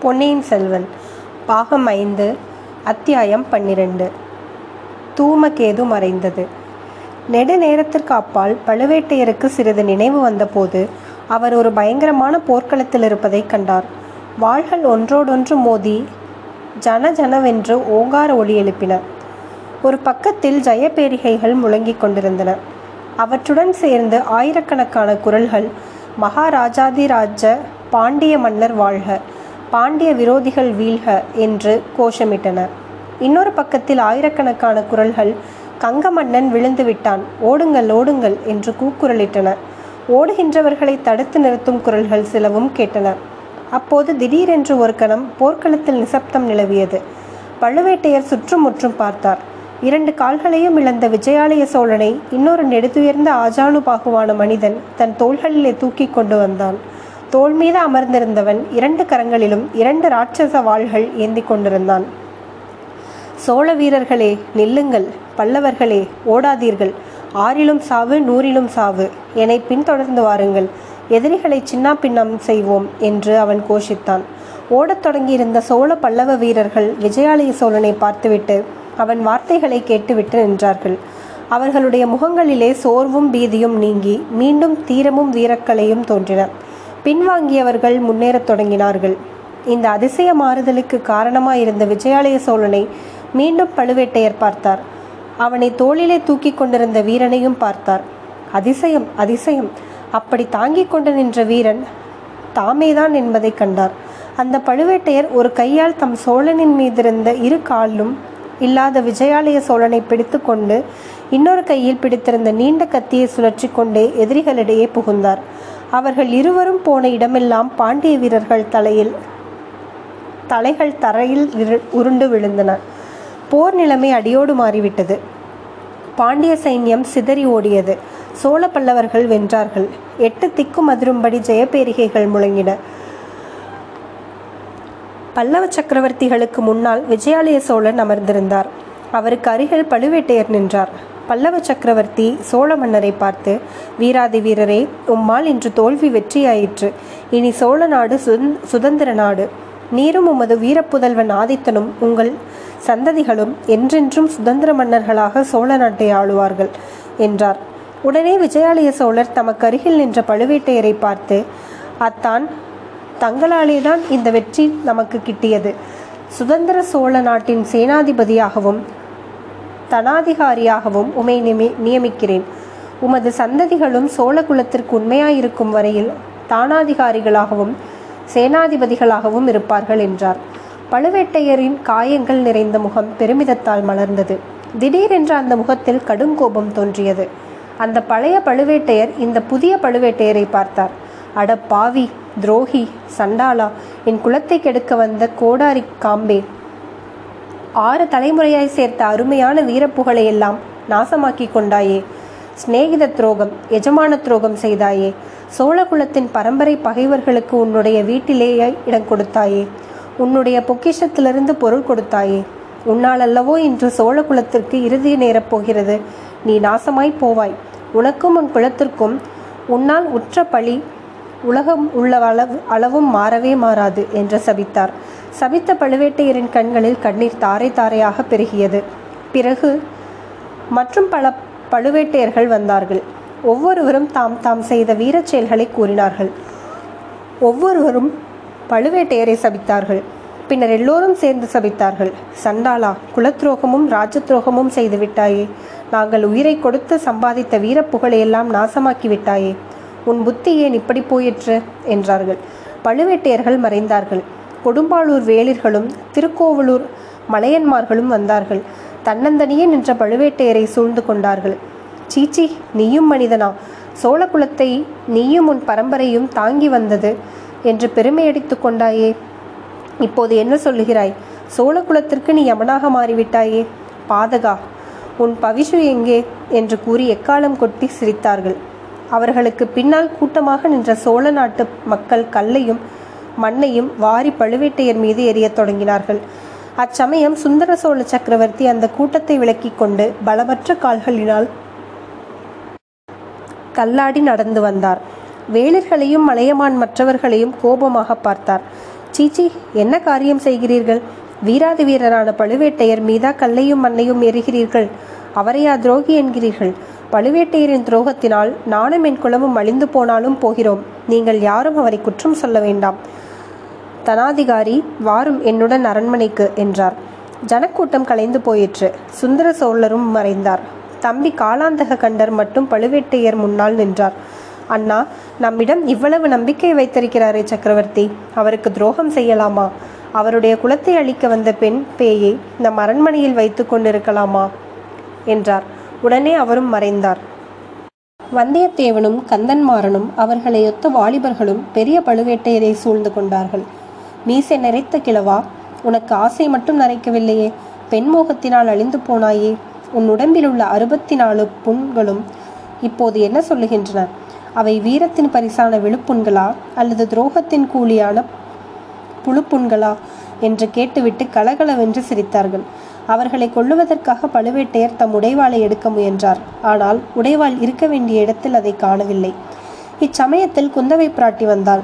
பொன்னியின் செல்வன் பாகம் ஐந்து அத்தியாயம் பன்னிரண்டு. தூமகேது மறைந்தது. நெடுநேரத்திற்கு அப்பால் பழுவேட்டையருக்கு சிறிது நினைவு வந்தபோது அவர் ஒரு பயங்கரமான போர்க்களத்தில் இருப்பதைக் கண்டார். வாள்கள் ஒன்றோடொன்று மோதி ஜன ஜனவென்று ஓங்கார ஒளி எழுப்பின. ஒரு பக்கத்தில் ஜெயபேரிகைகள் முழங்கிக் கொண்டிருந்தன. அவற்றுடன் சேர்ந்து ஆயிரக்கணக்கான குரல்கள் மகாராஜாதிராஜ பாண்டிய மன்னர் வாழ்க பாண்டிய விரோதிகள் வீழ்க என்று கோஷமிட்டன. இன்னொரு பக்கத்தில் ஆயிரக்கணக்கான குரல்கள் கங்க மன்னன் விழுந்து விட்டான் ஓடுங்கள் ஓடுங்கள் என்று கூக்குரலிட்டன. ஓடுகின்றவர்களை தடுத்து நிறுத்தும் குரல்கள் சிலவும் கேட்டன. அப்போது திடீரென்று ஒரு கணம் போர்க்களத்தில் நிசப்தம் நிலவியது. பழுவேட்டையர் சுற்றுமுற்றும் பார்த்தார். இரண்டு கால்களையும் இழந்த விஜயாலய சோழனை இன்னொரு நெடுதுயர்ந்த ஆஜானுபாகுவான மனிதன் தன் தோள்களிலே தூக்கி கொண்டு வந்தான். தோல் மீது அமர்ந்திருந்தவன் இரண்டு கரங்களிலும் இரண்டு ராட்சச வாள்கள் ஏந்தி கொண்டிருந்தான். சோழ வீரர்களே நில்லுங்கள். பல்லவர்களே ஓடாதீர்கள். ஆறிலும் சாவு நூறிலும் சாவு. என்னை பின்தொடர்ந்து வாருங்கள். எதிரிகளை சின்னா பின்னம் செய்வோம் என்று அவன் கோஷித்தான். ஓடத் தொடங்கியிருந்த சோழ பல்லவ வீரர்கள் விஜயாலய சோழனை பார்த்துவிட்டு அவன் வார்த்தைகளை கேட்டுவிட்டு நின்றார்கள். அவர்களுடைய முகங்களிலே சோர்வும் பீதியும் நீங்கி மீண்டும் தீரமும் வீரக்கலையும் தோன்றின. பின்வாங்கியவர்கள் முன்னேறத் தொடங்கினார்கள். இந்த அதிசய மாறுதலுக்கு காரணமாயிருந்த விஜயாலய சோழனை மீண்டும் பழுவேட்டையர் பார்த்தார். அவனை தோளிலே தூக்கி கொண்டிருந்த வீரனையும் பார்த்தார். அதிசயம் அதிசயம். அப்படி தாங்கிக் கொண்டு நின்ற வீரன் தாமேதான் என்பதை கண்டார். அந்த பழுவேட்டையர் ஒரு கையால் தம் சோழனின் மீதிருந்த இரு காலிலும் இல்லாத விஜயாலய சோழனை பிடித்து கொண்டு இன்னொரு கையில் பிடித்திருந்த நீண்ட கத்தியை சுழற்றி கொண்டே எதிரிகளிடையே புகுந்தார். அவர்கள் இருவரும் போன இடமெல்லாம் பாண்டிய வீரர்கள் தலையில் தலைகள் தரையில் உருண்டு விழுந்தன. போர் நிலைமை அடியோடு மாறிவிட்டது. பாண்டிய சைன்யம் சிதறி ஓடியது. சோழ பல்லவர்கள் வென்றார்கள். எட்டு திக்கும் அதிரும்படி ஜெயபேரிகைகள் முழங்கின. பல்லவ சக்கரவர்த்திகளுக்கு முன்னால் விஜயாலய சோழன் அமர்ந்திருந்தார். அவருக்கு அருகில் பழுவேட்டையர் நின்றார். பல்லவ சக்கரவர்த்தி சோழ மன்னரை பார்த்து வீராதி வீரரே உம்மால் இன்று தோல்வி வெற்றியாயிற்று. இனி சோழ நாடு சுதந்திர நாடு. நீரும் உமது வீரப்புதல்வன் ஆதித்தனும் உங்கள் சந்ததிகளும் என்றென்றும் சுதந்திர மன்னர்களாக சோழ நாட்டை ஆளுவார்கள் என்றார். உடனே விஜயாலய சோழர் தமக்கு அருகில் நின்ற பழுவேட்டையரை பார்த்து அத்தான் தங்களாலேதான் இந்த வெற்றி நமக்கு கிட்டியது. சுதந்திர சோழ நாட்டின் சேனாதிபதியாகவும் தனாதிகாரியாகவும் உமை நிமி நியமிக்கிறேன். உமது சந்ததிகளும் சோழ குலத்திற்கு உண்மையாயிருக்கும் வரையில் தானாதிகாரிகளாகவும் சேனாதிபதிகளாகவும் இருப்பார்கள் என்றார். பழுவேட்டையரின் காயங்கள் நிறைந்த முகம் பெருமிதத்தால் மலர்ந்தது. திடீரென்று அந்த முகத்தில் கடும் கோபம் தோன்றியது. அந்த பழைய பழுவேட்டையர் இந்த புதிய பழுவேட்டையரை பார்த்தார். அட பாவி துரோகி சண்டாளா என் குலத்தை கெடுக்க வந்த கோடாரி காம்பே ஆறு தலைமுறையாய் சேர்த்த அருமையான வீரப்புகழை எல்லாம் நாசமாக்கி கொண்டாயே. சிநேகித துரோகம் எஜமான துரோகம் செய்தாயே. சோழகுலத்தின் பரம்பரை பகைவர்களுக்கு உன்னுடைய வீட்டிலேயே இடம் கொடுத்தாயே. உன்னுடைய பொக்கிஷத்திலிருந்து பொருள் கொடுத்தாயே. உன்னால் அல்லவோ இன்று சோழ குலத்திற்கு இறுதி நேரப் போகிறது. நீ நாசமாய் போவாய். உனக்கும் உன் குலத்திற்கும் உன்னால் உற்ற பழி உலகம் உள்ள அளவு அளவும் மாறவே மாறாது என்று சபித்தார். சபித்த பழுவேட்டையரின் கண்களில் கண்ணீர் தாரை தாரையாக பெருகியது. பிறகு மற்றும் பல பழுவேட்டையர்கள் வந்தார்கள். ஒவ்வொருவரும் தாம் தாம் செய்த வீரச் செயல்களை கூறினார்கள். ஒவ்வொருவரும் பழுவேட்டையரை சபித்தார்கள். பின்னர் எல்லோரும் சேர்ந்து சபித்தார்கள். சண்டாளா குலத்ரோகமும் ராஜத்துரோகமும் செய்து விட்டாயே நாங்கள் உயிரை கொடுத்து சம்பாதித்த வீரப்புகழையெல்லாம் நாசமாக்கி விட்டாயே உன் புத்தி ஏன் இப்படி போயிற்று? என்றார்கள். பழுவேட்டையர்கள் மறைந்தார்கள். கொடும்பாளூர் வேளிர்களும் திருக்கோவலூர் மலையன்மார்களும் வந்தார்கள். தன்னந்தனியே நின்ற பழுவேட்டையரை சூழ்ந்து கொண்டார்கள். சீச்சி நீயும் மனிதனா? சோழகுலத்தை நீயும் உன் பரம்பரையும் தாங்கி வந்தது என்று பெருமையடித்து கொண்டாயே. இப்போது என்ன சொல்லுகிறாய்? சோழகுலத்திற்கு நீ யமனாக மாறிவிட்டாயே. பாதகா உன் பவிஷு எங்கே? என்று கூறி எக்காலம் கொட்டி சிரித்தார்கள். அவர்களுக்கு பின்னால் கூட்டமாக நின்ற சோழ நாட்டு மக்கள் கல்லையும் மண்ணையும் வாரி பழுவேட்டையர் மீது எரியத் தொடங்கினார்கள். அச்சமயம் சுந்தர சோழ சக்கரவர்த்தி அந்த கூட்டத்தை விலக்கிக் கொண்டு பலமற்ற கால்களினால் தள்ளாடி நடந்து வந்தார். வேளிர்களையும் மலையமான் மற்றவர்களையும் கோபமாக பார்த்தார். சீச்சி என்ன காரியம் செய்கிறீர்கள்? வீராதி வீரரான பழுவேட்டையர் மீதா கல்லையும் மண்ணையும் எறிகிறீர்கள். அவரையா துரோகி என்கிறீர்கள். பழுவேட்டையரின் துரோகத்தினால் நானும் என் குலமும் அழிந்து போனாலும் போகிறோம். நீங்கள் யாரும் அவரை குற்றம் சொல்ல வேண்டாம். தனாதிகாரி வாரும் என்னுடன் அரண்மனைக்கு என்றார். ஜனக்கூட்டம் கலைந்து போயிற்று. சுந்தர சோழரும் மறைந்தார். தம்பி காலாந்தக கண்டர் மட்டும் பழுவேட்டையர் முன்னால் நின்றார். அண்ணா நம்மிடம் இவ்வளவு நம்பிக்கை வைத்திருக்கிறாரே சக்கரவர்த்தி. அவருக்கு துரோகம் செய்யலாமா? அவருடைய குலத்தை அழிக்க வந்த பெண் பேயை நம் அரண்மனையில் வைத்து கொண்டிருக்கலாமா? என்றார். உடனே அவரும் மறைந்தார். வந்தியத்தேவனும் கந்தன்மாறனும் அவர்களை ஒத்த வாலிபர்களும் பெரிய பழுவேட்டையரை சூழ்ந்து கொண்டார்கள். மீசை நிறைத்த கிழவா உனக்கு ஆசை மட்டும் நரைக்கவில்லையே. பெண்மோகத்தினால் அழிந்து போனாயே. உன் உடம்பில் உள்ள அறுபத்தி நாலு புண்களும் இப்போது என்ன சொல்லுகின்றன? அவை வீரத்தின் பரிசான விழுப்புண்களா அல்லது துரோகத்தின் கூலியான புழுப்புண்களா என்று கேட்டுவிட்டு கலகலவென்று சிரித்தார்கள். அவர்களை கொல்லுவதற்காக பழுவேட்டையர் தம் உடைவாளை எடுக்க முயன்றார். ஆனால் உடைவாள் இருக்க வேண்டிய இடத்தில் அதை காணவில்லை. இச்சமயத்தில் குந்தவை பிராட்டி வந்தாள்.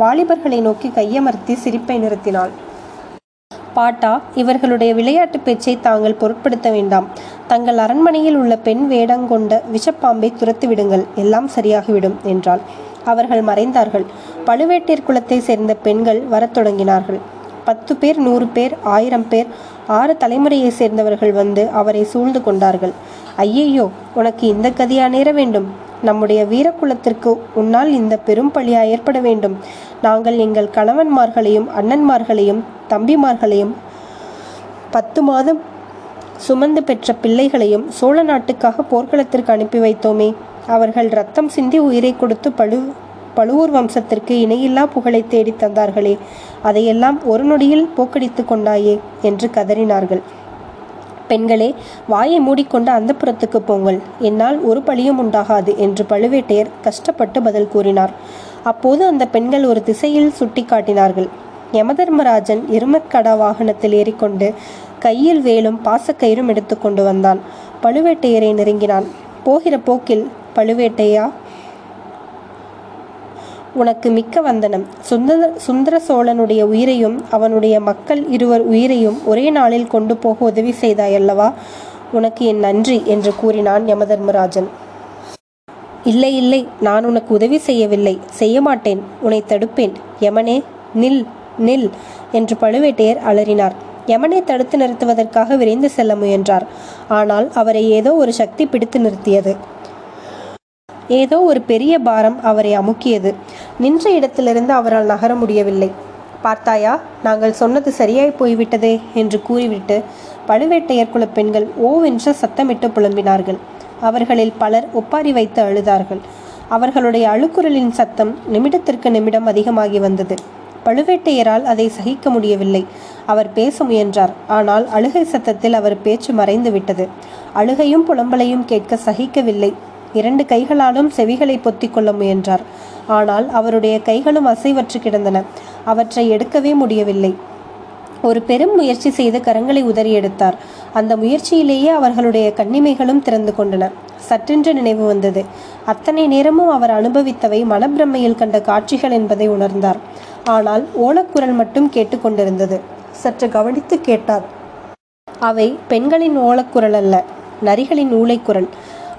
வாலிபர்களை நோக்கி கையமர்த்தி சிரிப்பை நிறுத்தினாள். பாட்டா இவர்களுடைய விளையாட்டு பேச்சை தாங்கள் பொருட்படுத்த வேண்டாம். தங்கள் அரண்மனையில் உள்ள பெண் வேடங்கொண்ட விஷப்பாம்பை துரத்து விடுங்கள். எல்லாம் சரியாகிவிடும் என்றாள். அவர்கள் மறைந்தார்கள். பழுவேட்டீர் குலத்தை சேர்ந்த பெண்கள் வரத் தொடங்கினார்கள். பத்து பேர் நூறு பேர் ஆயிரம் பேர் ஆறு தலைமுறையை சேர்ந்தவர்கள் வந்து அவரை சூழ்ந்து கொண்டார்கள். ஐயையோ உனக்கு இந்த கதியா நேர வேண்டும்? நம்முடைய வீரக்குலத்திற்கு உன்னால் இந்த பெரும் பழியா ஏற்பட வேண்டும். நாங்கள் எங்கள் கணவன்மார்களையும் அண்ணன்மார்களையும் தம்பிமார்களையும் பத்து மாதம் சுமந்து பெற்ற பிள்ளைகளையும் சோழ நாட்டுக்காக போர்க்களத்திற்கு அனுப்பி வைத்தோமே. அவர்கள் ரத்தம் சிந்தி உயிரை கொடுத்து பழு பழுவூர் வம்சத்திற்கு இணையில்லா புகழை தேடி தந்தார்களே. அதையெல்லாம் ஒரு நொடியில் போக்கடித்து கொண்டாயே என்று கதறினார்கள். பெண்களே வாயை மூடிக்கொண்டு அந்த புறத்துக்கு போங்கள். என்னால் ஒரு பழியும் உண்டாகாது என்று பழுவேட்டையர் கஷ்டப்பட்டு பதில் கூறினார். அப்போது அந்த பெண்கள் ஒரு திசையில் சுட்டி காட்டினார்கள் யமதர்மராஜன் எருமக்கடா வாகனத்தில் ஏறிக்கொண்டு கையில் வேலும் பாசக்கயிறும் எடுத்துக்கொண்டு வந்தான். பழுவேட்டையரை நெருங்கினான். போகிற போக்கில் பழுவேட்டையா? உனக்கு மிக்க வந்தனம். சுந்தர சுந்தர சோழனுடைய உயிரையும் அவனுடைய மக்கள் இருவர் உயிரையும் ஒரே நாளில் கொண்டு போக உதவி செய்தாயல்லவா? உனக்கு என் நன்றி என்று கூறினான் யமதர்மராஜன். இல்லை இல்லை நான் உனக்கு உதவி செய்யவில்லை. செய்ய மாட்டேன். உன்னை தடுப்பேன். யமனே நில் நில் என்று பழுவேட்டையர் அலறினார். யமனை தடுத்து நிறுத்துவதற்காக விரைந்து செல்ல முயன்றார். ஆனால் அவரை ஏதோ ஒரு சக்தி பிடித்து நிறுத்தியது. ஏதோ ஒரு பெரிய பாரம் அவரை அமுக்கியது. நின்ற இடத்திலிருந்து அவரால் நகர முடியவில்லை. பார்த்தாயா? நாங்கள் சொன்னது சரியாய் போய்விட்டதே என்று கூறிவிட்டு பழுவேட்டையர் குல பெண்கள் ஓவென்று சத்தமிட்டு புலம்பினார்கள். அவர்களில் பலர் ஒப்பாரி வைத்து அழுதார்கள். அவர்களுடைய அழுக்குரலின் சத்தம் நிமிடத்திற்கு நிமிடம் அதிகமாகி வந்தது. பழுவேட்டையரால் அதை சகிக்க முடியவில்லை. அவர் பேச முயன்றார். ஆனால் அழுகை சத்தத்தில் அவர் பேச்சு மறைந்து விட்டது அழுகையும் புலம்பலையும் கேட்க சகிக்கவில்லை. இரண்டு கைகளாலும் செவிகளை பொத்திக்கொள்ள முயன்றார். ஆனால் அவருடைய கைகளும் அசைவற்று கிடந்தன. அவற்றை எடுக்கவே முடியவில்லை. ஒரு பெரும் முயற்சி செய்து கரங்களை உதறி எடுத்தார். அந்த முயற்சியிலேயே அவர்களுடைய கண்ணிமைகளும் திறந்து கொண்டன. சற்றென்று நினைவு வந்தது. அத்தனை நேரமும் அவர் அனுபவித்தவை மனப்பிரமையில் கண்ட காட்சிகள் என்பதை உணர்ந்தார். ஆனால் ஓலக்குரல் மட்டும் கேட்டுக்கொண்டிருந்தது சற்று கவனித்து கேட்டார். அவை பெண்களின் ஓலக்குரல் அல்ல நரிகளின் ஊளைக்குரல்.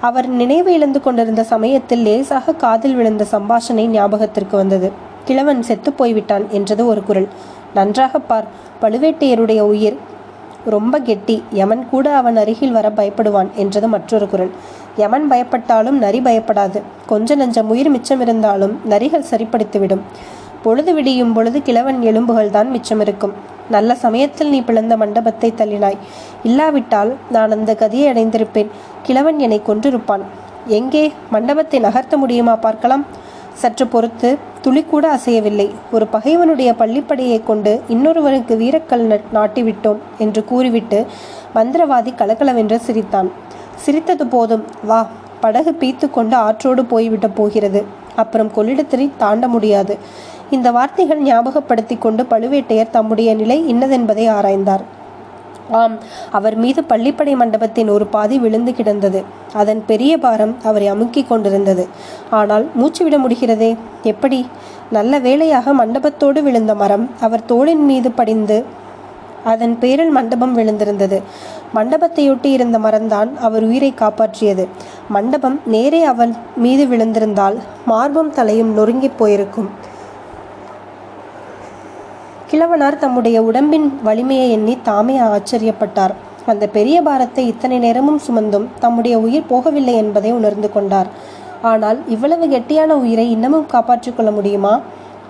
அவர் நினைவு இழந்து கொண்டிருந்த சமயத்தில் லேசாக காதில் விழுந்த சம்பாஷனை ஞாபகத்திற்கு வந்தது. கிழவன் செத்து போய்விட்டான் என்றது ஒரு குரல். நன்றாக பார் பழுவேட்டையருடைய உயிர். ரொம்ப கெட்டி. யமன் கூட அவன் அருகில் வர பயப்படுவான் என்றது மற்றொரு குரல். யமன் பயப்பட்டாலும் நரி பயப்படாது. கொஞ்ச நஞ்சம் உயிர் மிச்சம் இருந்தாலும் நரிகள் சரிப்படுத்திவிடும். பொழுது விடியும் பொழுது கிழவன் எலும்புகள் தான் மிச்சம் இருக்கும். நல்ல சமயத்தில் நீ பிளந்த மண்டபத்தை தள்ளினாய். இல்லாவிட்டால் நான் அந்த கதியை அடைந்திருப்பேன். கிழவன் என்னை கொன்றிருப்பான். எங்கே? மண்டபத்தை நகர்த்த முடியுமா பார்க்கலாம். சற்று பொறுத்து துளி கூட அசையவில்லை. ஒரு பகைவனுடைய பள்ளிப்படையை கொண்டு இன்னொருவனுக்கு வீரக்கல் நாட்டிவிட்டோம் என்று கூறிவிட்டு மந்திரவாதி கலகலவென்று சிரித்தான். சிரித்தது போதும். வா படகு பீத்து கொண்டு ஆற்றோடு போய்விட போகிறது. அப்புறம் கொள்ளிடத்தினை தாண்ட முடியாது. இந்த வார்த்தைகள் ஞாபகப்படுத்தி கொண்டு பழுவேட்டையர் தம்முடைய நிலை இன்னதென்பதை ஆராய்ந்தார். ஆம் அவர் மீது பள்ளிப்படை மண்டபத்தின் ஒரு பாதி விழுந்து கிடந்தது. அதன் பெரிய பாரம் அவரை அமுக்கிக் கொண்டிருந்தது. ஆனால் மூச்சு விட முடிகிறதே? எப்படி? நல்ல வேளையாக மண்டபத்தோடு விழுந்த மரம் அவர் தோளின் மீது படிந்து அதன் பேரில் மண்டபம் விழுந்திருந்தது. மண்டபத்தையொட்டி இருந்த மரம்தான் அவர் உயிரை காப்பாற்றியது. மண்டபம் நேரே அவன் மீது விழுந்திருந்தால் மார்பும் தலையும் நொறுங்கிப் போயிருக்கும். கிழவனார் தம்முடைய உடம்பின் வலிமையை எண்ணி தாமே ஆச்சரியப்பட்டார். அந்த பெரிய பாரத்தை இத்தனை நேரமும் சுமந்தும் தம்முடைய உயிர் போகவில்லை என்பதை உணர்ந்து கொண்டார். ஆனால் இவ்வளவு கெட்டியான உயிரை இன்னமும் காப்பாற்றிக் கொள்ள முடியுமா?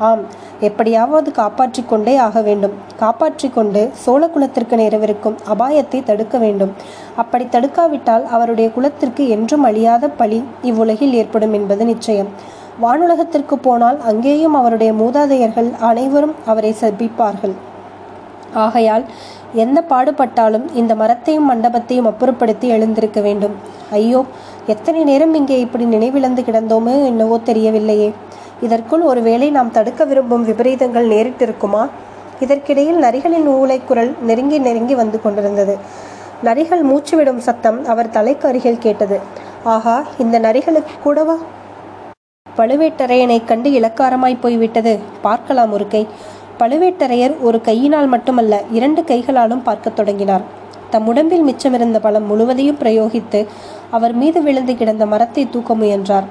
ஆம் எப்படியாவது காப்பாற்றிக் கொண்டே ஆக வேண்டும். காப்பாற்றிக் கொண்டு சோழ குலத்திற்கு நேரவிருக்கும் அபாயத்தை தடுக்க வேண்டும். அப்படி தடுக்காவிட்டால் அவருடைய குலத்திற்கு என்றும் அழியாத பழி இவ்வுலகில் ஏற்படும் என்பது நிச்சயம். வானுலகத்திற்கு போனால் அங்கேயும் அவருடைய மூதாதையர்கள் அனைவரும் அவரை சபிப்பார்கள். ஆகையால் எந்த பாடுபட்டாலும் இந்த மரத்தையும் மண்டபத்தையும் அப்புறப்படுத்தி எழுந்திருக்க வேண்டும். ஐயோ எத்தனை நேரம் இங்கே இப்படி நினைவிழந்து கிடந்தோமோ என்னவோ தெரியவில்லையே. இதற்குள் ஒருவேளை நாம் தடுக்க விரும்பும் விபரீதங்கள் நேரிட்டிருக்குமா? இதற்கிடையில் நரிகளின் ஊலை குரல் நெருங்கி நெருங்கி வந்து கொண்டிருந்தது. நரிகள் மூச்சுவிடும் சத்தம் அவர் தலைக்கு அருகில் கேட்டது. ஆஹா இந்த நரிகளுக்கு கூடவா? பழுவேட்டரையனைக் கண்டு இலக்காரமாய் போய்விட்டது. பார்க்கலாம் ஒரு கை. பழுவேட்டரையர் ஒரு கையினால் மட்டுமல்ல இரண்டு கைகளாலும் பார்க்கத் தொடங்கினார். தம் உடம்பில் மிச்சமிருந்த பலம் முழுவதையும் பிரயோகித்து அவர் மீது விழுந்து கிடந்த மரத்தை தூக்க முயன்றார்.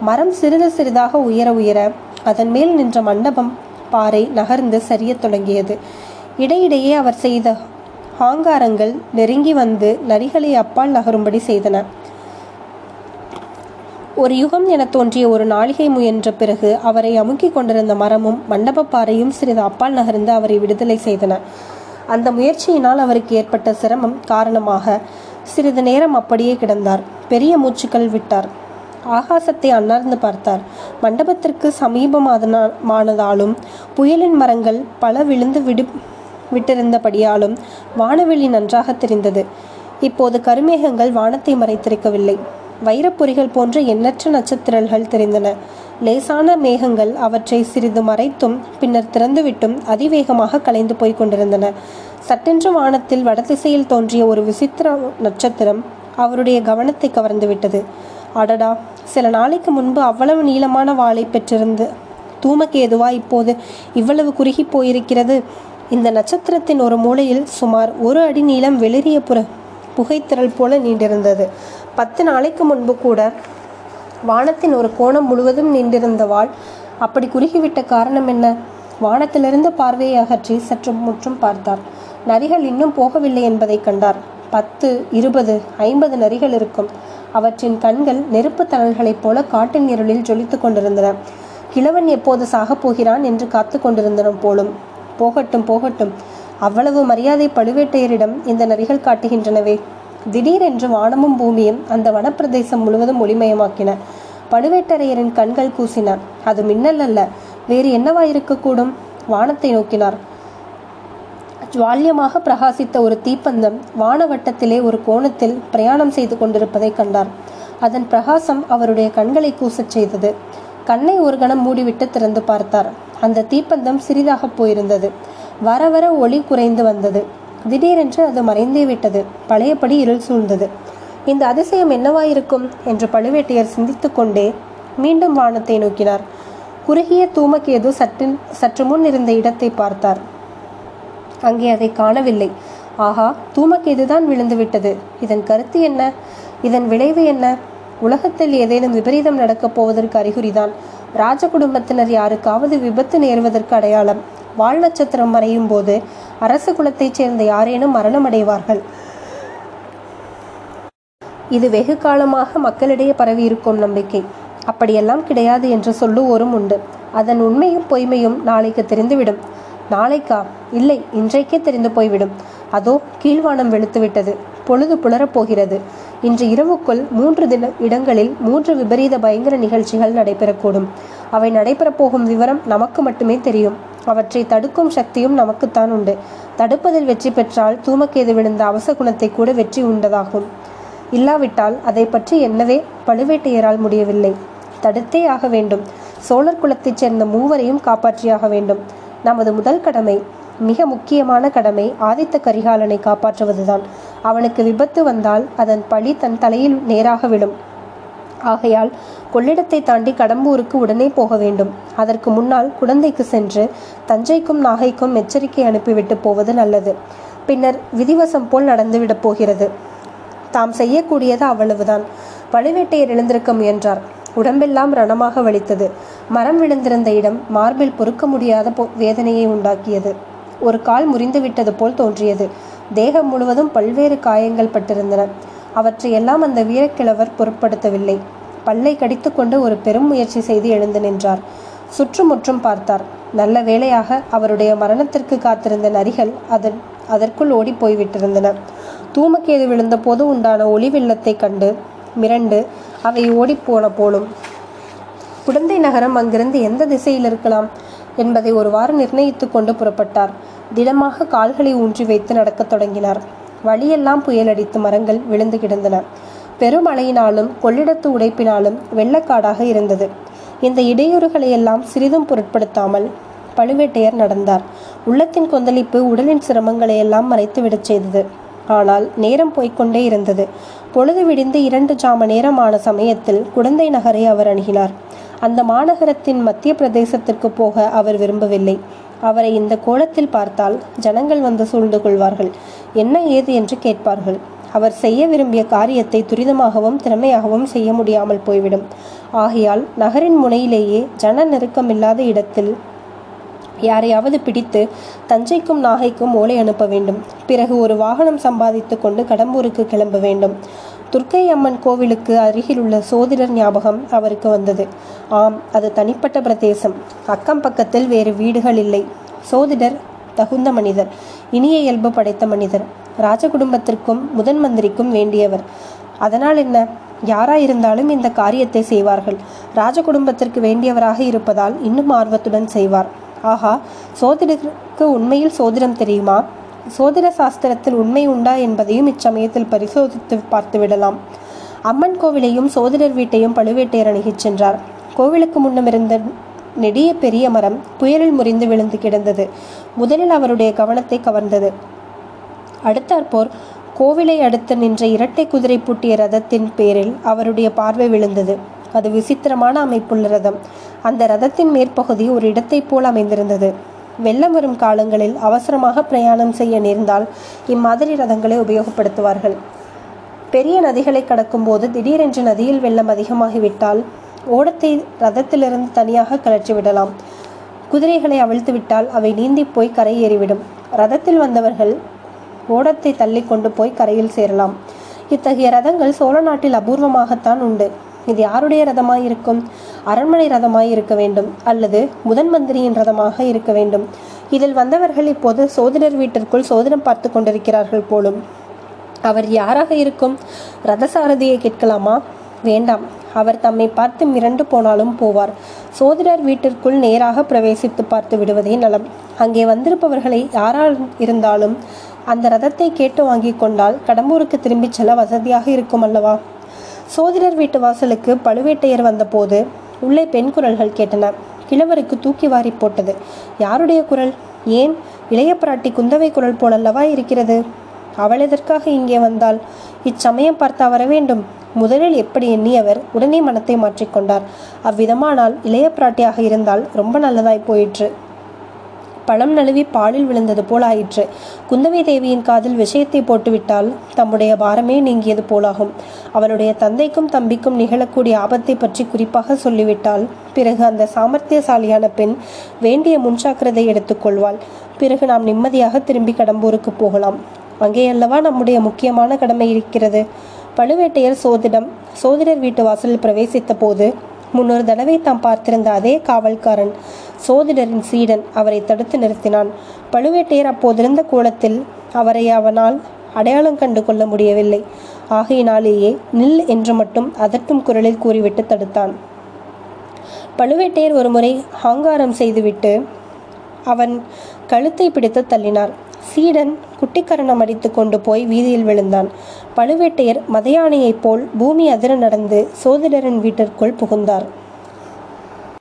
மரம் சிறிது சிறிதாக உயர உயர அதன் மேல் நின்ற மண்டபம் பாறை நகர்ந்து சரியத் தொடங்கியது. இடையிடையே அவர் செய்த ஆங்காரங்கள் நெருங்கி வந்து நரிகளை அப்பால் நகரும்படி செய்தன. ஒரு யுகம் என தோன்றிய ஒரு நாளிகை முயன்ற பிறகு அவரை அமுக்கிக் கொண்டிருந்த மரமும் மண்டபப்பாறையும் சிறிது அப்பால் நகர்ந்து அவரை விடுதலை செய்தன. அந்த முயற்சியினால் அவருக்கு ஏற்பட்ட சிரமம் காரணமாக சிறிது நேரம் அப்படியே கிடந்தார். பெரிய மூச்சுக்கள் விட்டார். ஆகாசத்தை அண்ணார்ந்து பார்த்தார். மண்டபத்திற்கு சமீபமானதாலும் புயலின் மரங்கள் பல விழுந்து விடு விட்டிருந்தபடியாலும் வானவெளி நன்றாக தெரிந்தது. இப்போது கருமேகங்கள் வானத்தை மறைத்திருக்கவில்லை. வைரப்பொறிகள் போன்ற எண்ணற்ற நட்சத்திரங்கள் தெரிந்தன. லேசான மேகங்கள் அவற்றை சிறிது மறைத்தும் பின்னர் திறந்துவிட்டும் அதிவேகமாக கலைந்து போய்க் கொண்டிருந்தன. சட்டென்று வானத்தில் வடதிசையில் தோன்றிய ஒரு விசித்திர நட்சத்திரம் அவருடைய கவனத்தை கவர்ந்துவிட்டது அடடா! சில நாளைக்கு முன்பு அவ்வளவு நீளமான வாளை பெற்றிருந்து தூமகேதுவா இப்போது இவ்வளவு குறுகி போயிருக்கிறது? இந்த நட்சத்திரத்தின் ஒரு மூலையில் சுமார் ஒரு அடி நீளம் வெளிரிய புற புகைத்திரள் போல நீண்டிருந்தது. பத்து நாளைக்கு முன்பு கூட வானத்தின் ஒரு கோணம் முழுவதும் நின்றிருந்த வாள் அப்படி குறுகிவிட்ட காரணம் என்ன? வானத்திலிருந்து பார்வையை அகற்றி சற்று முற்றும் பார்த்தார் நரிகள் இன்னும் போகவில்லை என்பதை கண்டார். பத்து இருபது ஐம்பது நரிகள் இருக்கும். அவற்றின் கண்கள் நெருப்பு தணல்களைப் போல காட்டின் இருளில் ஜொலித்துக் கொண்டிருந்தன. கிழவன் எப்போது சாகப் போகிறான் என்று காத்து கொண்டிருந்தன போலும். போகட்டும் போகட்டும். அவ்வளவு மரியாதை பழுவேட்டையரிடம் இந்த நரிகள் காட்டுகின்றனவே. திடீரென்று வானமும் பூமியும் அந்த வனப்பிரதேசம் முழுவதும் ஒளிமயமாக்கின. பழுவேட்டரையரின் கண்கள் கூசின. அது மின்னல் அல்ல. வேறு என்னவா இருக்கக்கூடும்? வானத்தை நோக்கினார். ஜுவால்யமாக பிரகாசித்த ஒரு தீப்பந்தம் வானவட்டத்திலே ஒரு கோணத்தில் பிரயாணம் செய்து கொண்டிருப்பதை கண்டார். அதன் பிரகாசம் அவருடைய கண்களை கூசச் செய்தது. கண்ணை ஒரு கணம் மூடிவிட்டு திறந்து பார்த்தார். அந்த தீப்பந்தம் சிறிதாக போயிருந்தது. வர வர ஒளி குறைந்து வந்தது. திடீரென்று அது மறைந்தே விட்டது. பழையபடி இருள் சூழ்ந்தது. இந்த அதிசயம் என்னவாயிருக்கும்? என்று பழுவேட்டையர் சிந்தித்துக்கொண்டே மீண்டும் வானத்தை நோக்கினார். குறுகிய தூமக்கேது சற்றின் சற்று முன் இருந்த இடத்தை பார்த்தார். அங்கே அதை காணவில்லை. ஆஹா தூமக்கேதுதான் விழுந்து விட்டது? இதன் கருத்து என்ன? இதன் விளைவு என்ன? உலகத்தில் ஏதேனும் விபரீதம் நடக்கப் போவதற்கு அறிகுறிதான். ராஜ குடும்பத்தினர் யாருக்காவது விபத்து நேருவதற்கு அடையாளம். வால் நட்சத்திரம் மறையும் போது அரச குலத்தைச் சேர்ந்த யாரேனும் மரணமடைவார்கள். இது வெகு காலமாக மக்களிடையே பரவியிருக்கும் நம்பிக்கை. அப்படியெல்லாம் கிடையாது என்று சொல்லுவோரும் உண்டு. அதன் உண்மையும் பொய்மையும் நாளைக்கு தெரிந்துவிடும். நாளைக்கா? இல்லை இன்றைக்கே தெரிந்து போய்விடும். அதோ கீழ்வானம் வெளுத்துவிட்டது. பொழுது புலரப் போகிறது. இன்று இரவுக்குள் மூன்று தின இடங்களில் மூன்று விபரீத பயங்கர நிகழ்ச்சிகள் நடைபெறக்கூடும். அவை நடைபெறப் போகும் விவரம் நமக்கு மட்டுமே தெரியும். அவற்றை தடுக்கும் சக்தியும் நமக்குத்தான் உண்டு. தடுப்பதில் வெற்றி பெற்றால் தூமக்கேது விழுந்த அவசகுணத்தை கூட வெற்றி உண்டதாகும். இல்லாவிட்டால் அதை பற்றி என்னவே பழுவேட்டையரால் முடியவில்லை. தடுத்தே ஆக வேண்டும். சோழர் குலத்தைச் சேர்ந்த மூவரையும் காப்பாற்றியாக வேண்டும். நமது முதல் கடமை மிக முக்கியமான கடமை ஆதித்த கரிகாலனை காப்பாற்றுவதுதான். அவனுக்கு விபத்து வந்தால் அதன் பழி தன் தலையில் நேராக விடும் ஆகையால் கொள்ளிடத்தை தாண்டி கடம்பூருக்கு உடனே போக வேண்டும். அதற்கு முன்னால் குழந்தைக்கு சென்று தஞ்சைக்கும் நாகைக்கும் எச்சரிக்கை அனுப்பிவிட்டு போவது நல்லது. பின்னர் விதிவசம் போல் நடந்துவிடப் போகிறது. தாம் செய்யக்கூடியது அவ்வளவுதான். பழுவேட்டையர் எழுந்திருக்க முயன்றார். உடம்பெல்லாம் ரணமாக வலித்தது. மரம் விழுந்திருந்த இடம் மார்பில் பொறுக்க முடியாத வேதனையை உண்டாக்கியது. ஒரு கால் முறிந்துவிட்டது போல் தோன்றியது. தேகம் முழுவதும் பல்வேறு காயங்கள் பட்டிருந்தன. அவற்றையெல்லாம் அந்த வீரக்கிழவர் பொருட்படுத்தவில்லை. பல்லை கடித்துக்கொண்டு ஒரு பெரும் முயற்சி செய்து எழுந்து நின்றார். சுற்றுமுற்றும் பார்த்தார். நல்ல வேளையாக அவருடைய மரணத்திற்கு காத்திருந்த நரிகள் அதன் அதற்குள் ஓடி போய்விட்டிருந்தன. தூமக்கேது விழுந்தபோது உண்டான ஒளி வெள்ளத்தை கண்டு மிரண்டு அவை ஓடிப்போன போலும். குடந்தை நகரம் அங்கிருந்து எந்த திசையில் இருக்கலாம் என்பதை ஒருவாறு நிர்ணயித்து கொண்டு புறப்பட்டார். திடமாக கால்களை ஊன்றி வைத்து நடக்கத் தொடங்கினார். வழியெல்லாம் புயலடித்து மரங்கள் விழுந்து கிடந்தன. பெருமழையினாலும் கொள்ளிடத்து உடைப்பினாலும் வெள்ளக்காடாக இருந்தது. இந்த இடையூறுகளையெல்லாம் சிறிதும் பொருட்படுத்தாமல் பழுவேட்டையர் நடந்தார். உள்ளத்தின் கொந்தளிப்பு உடலின் சிரமங்களை எல்லாம் மறைத்துவிடச் செய்தது. ஆனால் நேரம் போய்கொண்டே இருந்தது. பொழுது விடிந்து இரண்டு ஜாம நேரமான சமயத்தில் குடந்தை நகரை அவர் அணுகினார். அந்த மாநகரத்தின் மத்திய பிரதேசத்திற்கு போக அவர் விரும்பவில்லை. அவரை இந்த கோலத்தில் பார்த்தால் ஜனங்கள் வந்து சூழ்ந்து கொள்வார்கள். என்ன ஏது என்று கேட்பார்கள். அவர் செய்ய விரும்பிய காரியத்தை துரிதமாகவும் திறமையாகவும் செய்ய முடியாமல் போய்விடும். ஆகையால் நகரின் முனையிலேயே ஜன நெருக்கமில்லாத இடத்தில் யாரையாவது பிடித்து தஞ்சைக்கும் நாகைக்கும் ஓலை அனுப்ப வேண்டும். பிறகு ஒரு வாகனம் சம்பாதித்து கொண்டு கடம்பூருக்கு கிளம்ப வேண்டும். துர்க்கை அம்மன் கோவிலுக்கு அருகில் உள்ள சோதிடர் ஞாபகம் அவருக்கு வந்தது. ஆம் அது தனிப்பட்ட பிரதேசம். அக்கம் பக்கத்தில் வேறு வீடுகள் இல்லை. சோதிடர் தகுந்த மனிதர். இனிய இயல்பு படைத்த மனிதர். ராஜ குடும்பத்திற்கும் முதன் மந்திரிக்கும் வேண்டியவர். அதனால் என்ன? யாராயிருந்தாலும் இந்த காரியத்தை செய்வார்கள். ராஜ குடும்பத்திற்கு வேண்டியவராக இருப்பதால் இன்னும் ஆர்வத்துடன் செய்வார். ஆஹா சோதிடருக்கு உண்மையில் சோதிடம் தெரியுமா? சோதிட சாஸ்திரத்தில் உண்மை உண்டா என்பதையும் இச்சமயத்தில் பரிசோதித்து பார்த்துவிடலாம். அம்மன் கோவிலையும் சோதிடர் வீட்டையும் பழுவேட்டையர் அணுகிச் சென்றார். கோவிலுக்கு முன்னம் இருந்த நெடிய பெரிய மரம் புயலில் முறிந்து விழுந்து கிடந்தது. முதலில் அவருடைய கவனத்தை கவர்ந்தது. அடுத்தாற்போர் கோவிலை அடுத்து நின்ற இரட்டை குதிரை பூட்டிய ரதத்தின் பேரில் அவருடைய பார்வை விழுந்தது. அது விசித்திரமான அமைப்புள்ள ரதம். அந்த ரதத்தின் மேற்பகுதி ஒரு இடத்தைப் போல் அமைந்திருந்தது. வெள்ளம் வரும் காலங்களில் அவசரமாக பிரயாணம் செய்ய நேர்ந்தால் இம்மாதிரி ரதங்களை உபயோகப்படுத்துவார்கள். பெரிய நதிகளை கடக்கும்போது திடீரென்று நதியில் வெள்ளம் அதிகமாகிவிட்டால் ஓடத்தை ரதத்திலிருந்து தனியாக கலற்றி விடலாம். குதிரைகளை அவிழ்த்து விட்டால் அவை நீந்தி போய் கரை ஏறிவிடும். ரதத்தில் வந்தவர்கள் ஓடத்தை தள்ளி கொண்டு போய் கரையில் சேரலாம். இத்தகைய ரதங்கள் சோழ நாட்டில் அபூர்வமாகத்தான் உண்டு. இது யாருடைய ரதமாயிருக்கும்? அரண்மனை ரதமாய் இருக்க வேண்டும் அல்லது முதன் மந்திரியின் ரதமாக இருக்க வேண்டும். இதில் வந்தவர்கள் இப்போது சோதனர் வீட்டிற்குள் சோதனம் பார்த்து கொண்டிருக்கிறார்கள் போலும். அவர் யாராக இருக்கும்? ரதசாரதியை கேட்கலாமா? வேண்டாம். அவர் தம்மை பார்த்து மிரண்டு போனாலும் போவார். சோதிடர் வீட்டிற்குள் நேராக பிரவேசித்து பார்த்து விடுவதே நலம். அங்கே வந்திருப்பவர்களை யாரால் இருந்தாலும் அந்த ரதத்தை கேட்டு வாங்கி கொண்டால் கடம்பூருக்கு திரும்பிச் செல்ல வசதியாக இருக்கும் அல்லவா? சோதிடர் வீட்டு வாசலுக்கு பழுவேட்டையர் வந்தபோது உள்ளே பெண் குரல்கள் கேட்டன. கிழவருக்கு தூக்கி வாரி போட்டது. யாருடைய குரல்? ஏன்? இளைய பிராட்டி குந்தவை குரல் போலல்லவா இருக்கிறது? அவள் எதற்காக இங்கே வந்தால் இச்சமயம் பார்த்தா வர வேண்டும். முதலில் எப்படி எண்ணியவர் உடனே மனத்தை மாற்றிக்கொண்டார். அவ்விதமானால் இளைய பிராட்டியாக இருந்தால் ரொம்ப நல்லதாய் போயிற்று. பழம் நழுவி பாலில் விழுந்தது போல் ஆயிற்று. குந்தவை தேவியின் காதில் விஷயத்தை போட்டுவிட்டால் தம்முடைய பாரமே நீங்கியது போலாகும். அவளுடைய தந்தைக்கும் தம்பிக்கும் நிகழக்கூடிய ஆபத்தை பற்றி குறிப்பாக சொல்லிவிட்டால் பிறகு அந்த சாமர்த்தியசாலியான பெண் வேண்டிய முன்ஜாக்கிரதை எடுத்துக்கொள்வாள் பிறகு நாம் நிம்மதியாக திரும்பி கடம்பூருக்கு போகலாம். அங்கேயல்லவா நம்முடைய முக்கியமான கடமை இருக்கிறது? பழுவேட்டையர் சோதிடம் சோதிடர் வீட்டு வாசலில் பிரவேசித்த போது முன்னொரு தடவை தாம் பார்த்திருந்த அதே காவல்காரன் சோதிடரின் சீடன் அவரை தடுத்து நிறுத்தினான். பழுவேட்டையர் அப்போதிருந்த கோலத்தில் அவரை அவனால் அடையாளம் கண்டு கொள்ள முடியவில்லை. ஆகையினாலேயே நில் என்று மட்டும் அதட்டும் குரலில் கூறிவிட்டு தடுத்தான். பழுவேட்டையர் ஒருமுறை ஹாங்காரம் செய்துவிட்டு அவன் கழுத்தை பிடித்து தள்ளினார். சீடன் குட்டிக்கரணம் அடித்து கொண்டு போய் வீதியில் விழுந்தான். பழுவேட்டையர் மதையானையைப் போல் பூமி அதிர நடந்து சோதிடரின் வீட்டிற்குள் புகுந்தார்.